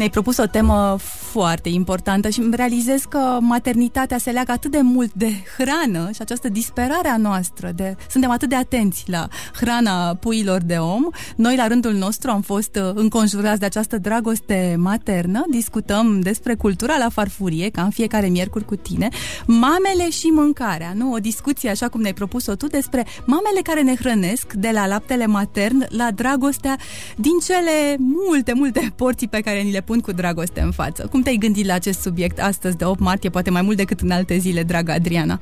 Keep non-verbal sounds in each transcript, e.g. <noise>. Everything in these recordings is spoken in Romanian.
Ne-ai propus o temă foarte importantă și îmi realizez că maternitatea se leagă atât de mult de hrană și această disperare a noastră. De, suntem atât de atenți la hrana puilor de om. Noi, la rândul nostru, am fost uh, înconjurați de această dragoste maternă. Discutăm despre cultura la farfurie, ca în fiecare miercuri cu tine. Mamele și mâncarea, nu? O discuție, așa cum ne-ai propus-o tu, despre mamele care ne hrănesc de la laptele matern la dragostea din cele multe, multe porții pe care ni le pun cu dragoste în față. Cum te-ai gândit la acest subiect astăzi, de 8 martie, poate mai mult decât în alte zile, dragă Adriana?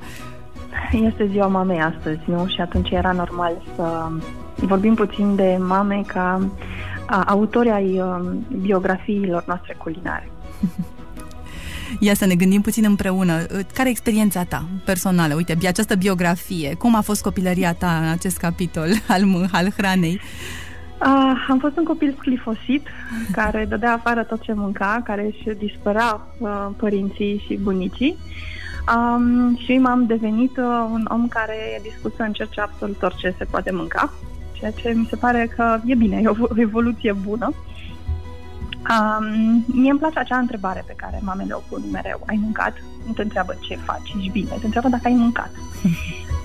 Este ziua mamei astăzi, nu? Și atunci era normal să vorbim puțin de mame ca autori ai um, biografiilor noastre culinare. <laughs> Ia să ne gândim puțin împreună. Care e experiența ta personală? Uite, această biografie. Cum a fost copilăria ta în acest capitol al, al hranei? Uh, am fost un copil sclifosit care dădea afară tot ce mânca, care își dispăra uh, părinții și bunicii um, și m-am devenit uh, un om care e dispus să încerce absolut orice se poate mânca, ceea ce mi se pare că e bine, e o, o evoluție bună. Um, mie îmi place acea întrebare pe care mamele o pun mereu. Ai mâncat? Nu te întreabă ce faci, ești bine, te întreabă dacă ai mâncat.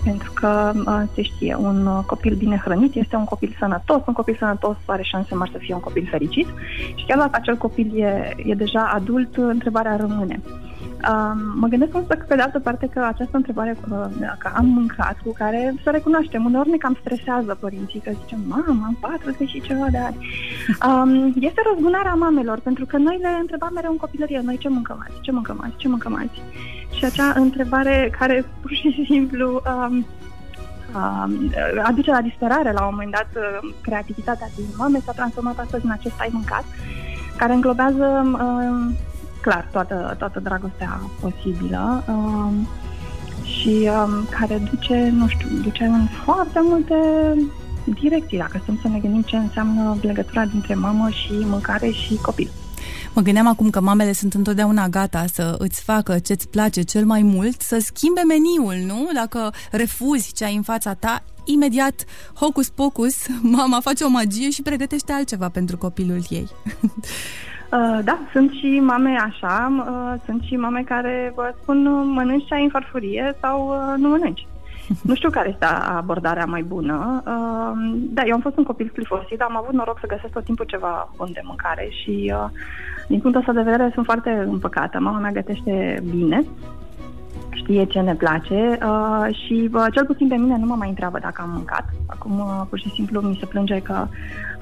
Pentru că se știe, un uh, copil bine hrănit este un copil sănătos, un copil sănătos are șanse mari să fie un copil fericit și chiar dacă acel copil e, e deja adult, întrebarea rămâne. Um, mă gândesc însă că, pe de altă parte, că această întrebare că am mâncat, cu care să recunoaștem, uneori ne cam stresează părinții, că zicem, mamă, am 40 și ceva de ani. <laughs> Um, este răzbunarea mamelor, pentru că noi le întrebam mereu în copilărie, noi ce mâncăm azi, ce mâncăm azi, ce mâncăm azi. Și acea întrebare care pur și <laughs> simplu um, um, aduce la disperare la un moment dat uh, creativitatea din mame s-a transformat astăzi în acest ai mâncat, care înglobează um, clar toată, toată dragostea posibilă um, și um, care duce, nu știu, duce în foarte multe direcții, dacă stăm să ne gândim ce înseamnă legătura dintre mamă și mâncare și copil. Mă gândeam acum că mamele sunt întotdeauna gata să îți facă ce-ți place cel mai mult, să schimbe meniul, nu? Dacă refuzi ce ai în fața ta, imediat, hocus pocus, <laughs> mama face o magie și pregătește altceva pentru copilul ei. <laughs> Uh, da, sunt și mame așa, uh, sunt și mame care vă spun uh, mănânci ceai în farfurie sau uh, nu mănânci. <laughs> Nu știu care este abordarea mai bună. Uh, da, eu am fost un copil clifosit, am avut noroc să găsesc tot timpul ceva bun de mâncare și uh, din punctul ăsta de vedere sunt foarte împăcată. Mama mea gătește bine știe ce ne place uh, și uh, cel puțin pe mine nu mă mai întreabă dacă am mâncat. Acum uh, pur și simplu mi se plânge că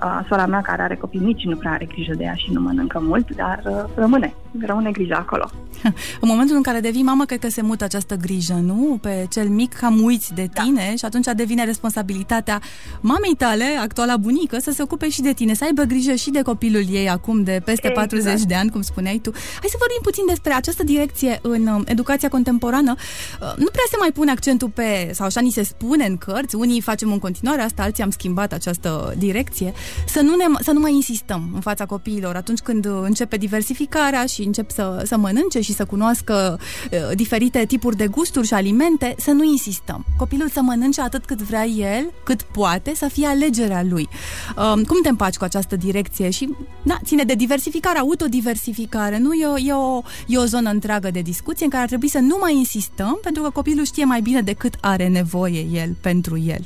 uh, sora mea care are copii mici nu prea are grijă de ea și nu mănâncă mult, dar uh, rămâne, rămâne grija acolo. <laughs> În momentul în care devii mamă, cred că se mută această grijă, nu? Pe cel mic cam uiți de da. tine da. și atunci devine responsabilitatea mamei tale, actuala bunică, să se ocupe și de tine, să aibă grijă și de copilul ei acum de peste exact. 40 de ani, cum spuneai tu. Hai să vorbim puțin despre această direcție în um, educația contemporană uh, nu prea se mai pune accentul pe, sau așa ni se spune în cărți, unii facem în continuare asta, alții am schimbat această direcție, să nu, ne, să nu mai insistăm în fața copiilor atunci când începe diversificarea și încep să, să mănânce și să cunoască uh, diferite tipuri de gusturi și alimente, să nu insistăm. Copilul să mănânce atât cât vrea el, cât poate, să fie alegerea lui. Uh, cum te împaci cu această direcție? Și na, ține de diversificare, autodiversificare, nu? E o, e, o, e o zonă întreagă de discuție în care ar trebui să nu mai insistăm insistăm pentru că copilul știe mai bine decât are nevoie el pentru el.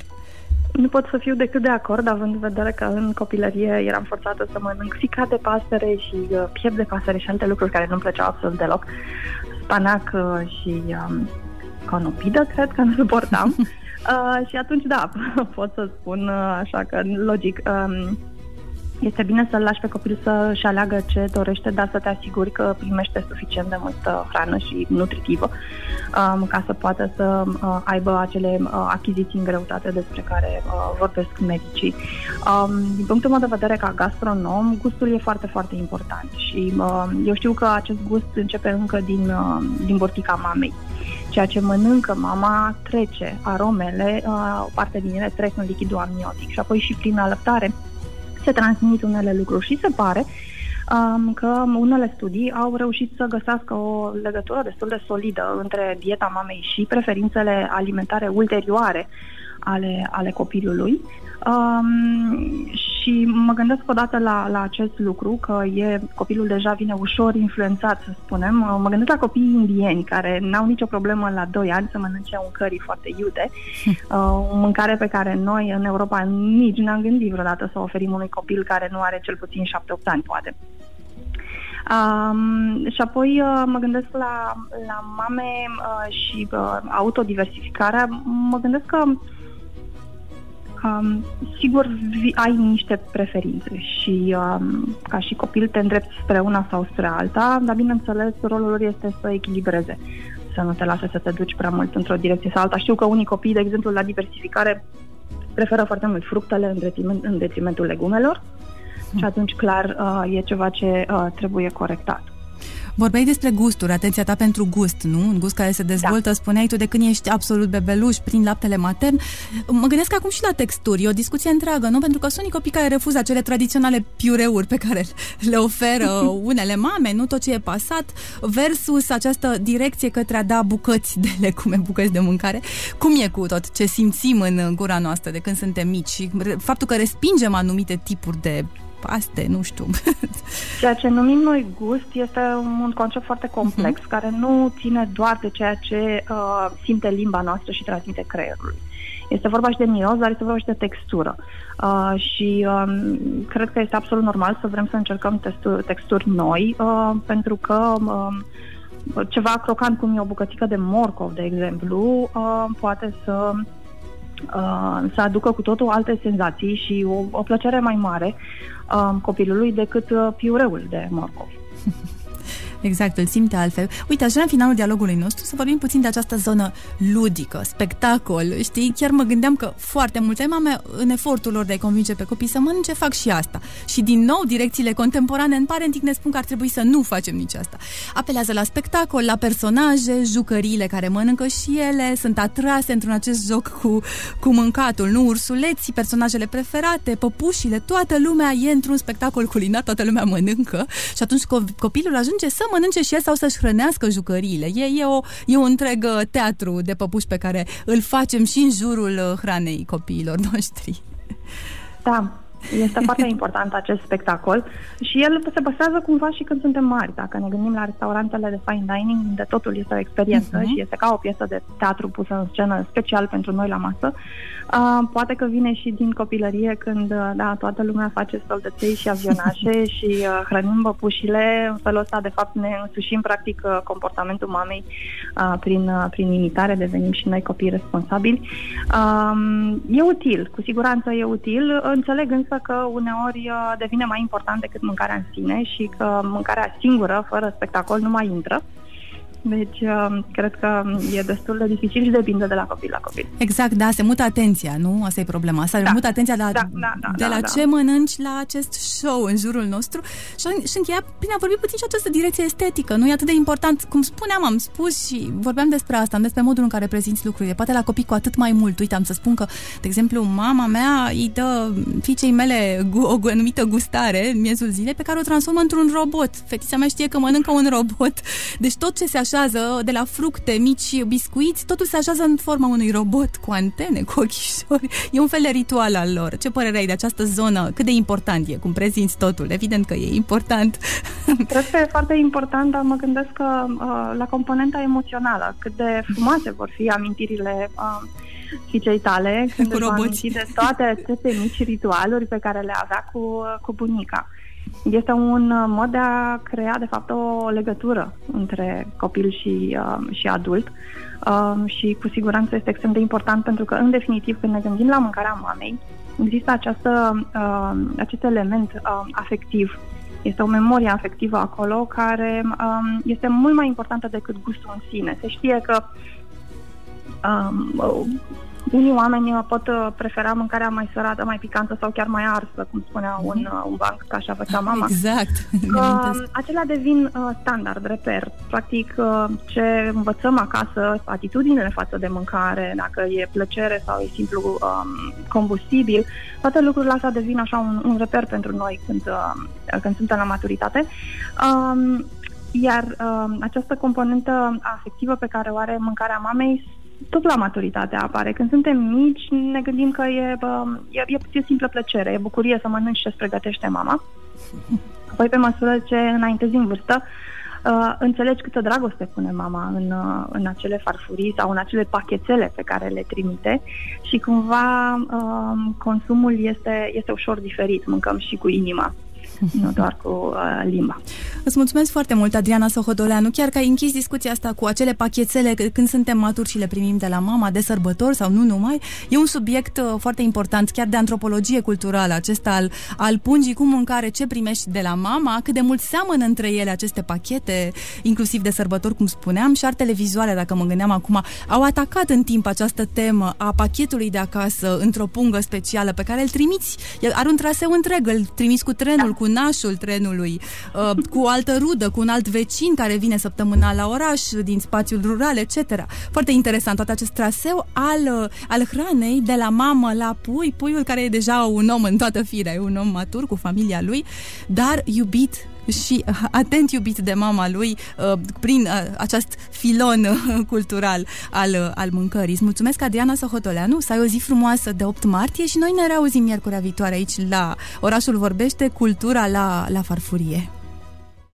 Nu pot să fiu decât de acord, având în vedere că în copilărie eram forțată să mănânc ficat de pasăre și uh, piept de pasăre și alte lucruri care nu-mi plăceau absolut deloc. Spanac uh, și um, conopidă, cred că nu suportam. <laughs> <laughs> uh, și atunci, da, <laughs> pot să spun uh, așa că, logic, um, este bine să-l lași pe copil să-și aleagă ce dorește, dar să te asiguri că primește suficient de multă hrană și nutritivă um, ca să poată să uh, aibă acele uh, achiziții în greutate despre care uh, vorbesc medicii. Um, din punctul meu de vedere, ca gastronom, gustul e foarte, foarte important și uh, eu știu că acest gust începe încă din, uh, din bortica mamei. Ceea ce mănâncă mama trece, aromele, uh, o parte din ele trec în lichidul amniotic și apoi și prin alăptare se transmit unele lucruri și se pare um, că unele studii au reușit să găsească o legătură destul de solidă între dieta mamei și preferințele alimentare ulterioare ale, ale copilului. Um, și mă gândesc odată la, la acest lucru, că e, copilul deja vine ușor influențat, să spunem. Mă gândesc la copiii indieni, care n-au nicio problemă la 2 ani să mănânce un curry foarte iute, <laughs> uh, o mâncare pe care noi în Europa nici n-am gândit vreodată să oferim unui copil care nu are cel puțin 7-8 ani, poate. Um, și apoi uh, mă gândesc la, la mame uh, și uh, autodiversificarea. Mă gândesc că Um, sigur, ai niște preferințe și um, ca și copil te îndrepti spre una sau spre alta, dar bineînțeles rolul lor este să echilibreze, să nu te lase să te duci prea mult într-o direcție sau alta. Știu că unii copii, de exemplu, la diversificare preferă foarte mult fructele în, detriment, în detrimentul legumelor și atunci clar uh, e ceva ce uh, trebuie corectat. Vorbeai despre gusturi, atenția ta pentru gust, nu? Un gust care se dezvoltă, da. spuneai tu, de când ești absolut bebeluș, prin laptele matern. Mă gândesc acum și la texturi, e o discuție întreagă, nu? Pentru că sunt copii care refuză acele tradiționale piureuri pe care le oferă <laughs> unele mame, nu tot ce e pasat, versus această direcție către a da bucăți de legume, <laughs> bucăți de mâncare. Cum e cu tot ce simțim în gura noastră de când suntem mici și faptul că respingem anumite tipuri de paste, nu știu. <laughs> Ceea ce numim noi gust este un concept foarte complex, uh-huh. care nu ține doar de ceea ce uh, simte limba noastră și transmite creierul. Este vorba și de miros, dar este vorba și de textură. Uh, și um, cred că este absolut normal să vrem să încercăm texturi, texturi noi, uh, pentru că uh, ceva crocant cum e o bucățică de morcov, de exemplu, uh, poate să uh, să aducă cu totul alte senzații și o, o plăcere mai mare uh, copilului decât uh, piureul de morcov. <laughs> Exact, îl simte altfel. Uite, așa în finalul dialogului nostru să vorbim puțin de această zonă ludică, spectacol, știi? Chiar mă gândeam că foarte multe mame, în efortul lor de a convinge pe copii să mănânce, fac și asta. Și din nou, direcțiile contemporane în parenting ne spun că ar trebui să nu facem nici asta. Apelează la spectacol, la personaje, jucăriile care mănâncă și ele, sunt atrase într-un acest joc cu, cu mâncatul, nu? Ursuleții, personajele preferate, păpușile, toată lumea e într-un spectacol culinar, toată lumea mănâncă și atunci copilul ajunge să mănânce și el sau să-și hrănească jucăriile. E, e, o, e un întreg uh, teatru de păpuși pe care îl facem și în jurul uh, hranei copiilor noștri. Da, este foarte <laughs> important acest spectacol și el se păstrează cumva și când suntem mari. Dacă ne gândim la restaurantele de fine dining, unde totul este o experiență uh-huh. și este ca o piesă de teatru pusă în scenă special pentru noi la masă, uh, poate că vine și din copilărie când uh, da, toată lumea face soldăței și avionașe <laughs> și uh, hrănim băpușile. În felul ăsta, de fapt, ne însușim practic uh, comportamentul mamei uh, prin, uh, prin imitare, devenim și noi copii responsabili. Uh, e util, cu siguranță e util. Înțeleg însă că uneori uh, devine mai important decât mâncarea în sine și că mâncarea singură, fără spectacol, nu mai intră. Deci, uh, cred că e destul de dificil și depinde de la copil la copil. Exact, da, se mută atenția, nu? Asta e problema. Asta da. mută atenția la, da, da, da, de da, la da. ce mănânci la acest show în jurul nostru și, și încheia prin a vorbi puțin și această direcție estetică. Nu e atât de important, cum spuneam, am spus și vorbeam despre asta, despre modul în care prezinți lucrurile. Poate la copii cu atât mai mult. Uite, am să spun că, de exemplu, mama mea îi dă fiicei mele o anumită gustare în miezul zilei pe care o transformă într-un robot. Fetița mea știe că mănâncă un robot. Deci tot ce se așa așează de la fructe, mici biscuiți, totul se așează în forma unui robot cu antene, cu ochișori. E un fel de ritual al lor. Ce părere ai de această zonă? Cât de important e? Cum prezinți totul? Evident că e important. <laughs> Cred că e foarte important, dar mă gândesc că uh, la componenta emoțională, cât de frumoase vor fi amintirile uh, fiicei tale când cu își de toate aceste mici ritualuri pe care le avea cu, uh, cu bunica. Este un uh, mod de a crea, de fapt, o legătură între copil și, uh, și adult uh, și cu siguranță este extrem de important pentru că, în definitiv, când ne gândim la mâncarea mamei, există această, uh, acest element uh, afectiv. Este o memorie afectivă acolo care um, este mult mai importantă decât gustul în sine. Se știe că um, unii oameni pot prefera mâncarea mai sărată, mai picantă sau chiar mai arsă, cum spunea un, mhm. un banc, că așa făcea mama. Exact. Uh, acelea devin uh, standard, reper. Practic, uh, ce învățăm acasă, atitudinile față de mâncare, dacă e plăcere sau e simplu um, combustibil, toate lucrurile astea devin așa un, un reper pentru noi când, uh, când suntem la maturitate. Um, iar uh, această componentă afectivă pe care o are mâncarea mamei tot la maturitate apare. Când suntem mici, ne gândim că e, e, e, e simplă plăcere, e bucurie să mănânci ce îți pregătește mama. <laughs> Apoi, pe măsură ce înaintezi în vârstă, uh, înțelegi câtă dragoste pune mama în, uh, în acele farfurii sau în acele pachetele pe care le trimite și cumva uh, consumul este, este ușor diferit. Mâncăm și cu inima <laughs> nu doar cu uh, limba. Îți mulțumesc foarte mult, Adriana Sohodoleanu, chiar că ai închis discuția asta cu acele pachetele când suntem maturi și le primim de la mama, de sărbători sau nu numai. E un subiect uh, foarte important, chiar de antropologie culturală, acesta al, al pungii cu mâncare, ce primești de la mama, cât de mult seamănă între ele aceste pachete, inclusiv de sărbători, cum spuneam, și artele vizuale, dacă mă gândeam acum, au atacat în timp această temă a pachetului de acasă într-o pungă specială pe care îl trimiți, are un traseu întreg, îl trimiți cu trenul, cu nașul trenului, uh, cu o altă rudă, cu un alt vecin care vine săptămânal la oraș, din spațiul rural, etc. Foarte interesant tot acest traseu al, uh, al hranei de la mamă la pui, puiul care e deja un om în toată firea, e un om matur cu familia lui, dar iubit și uh, <laughs> atent iubit de mama lui uh, prin uh, acest filon cultural al, al mâncării. Îți mulțumesc, Adriana Sohotoleanu, să ai o zi frumoasă de 8 martie și noi ne reauzim miercurea viitoare aici la Orașul Vorbește, Cultura la, la Farfurie.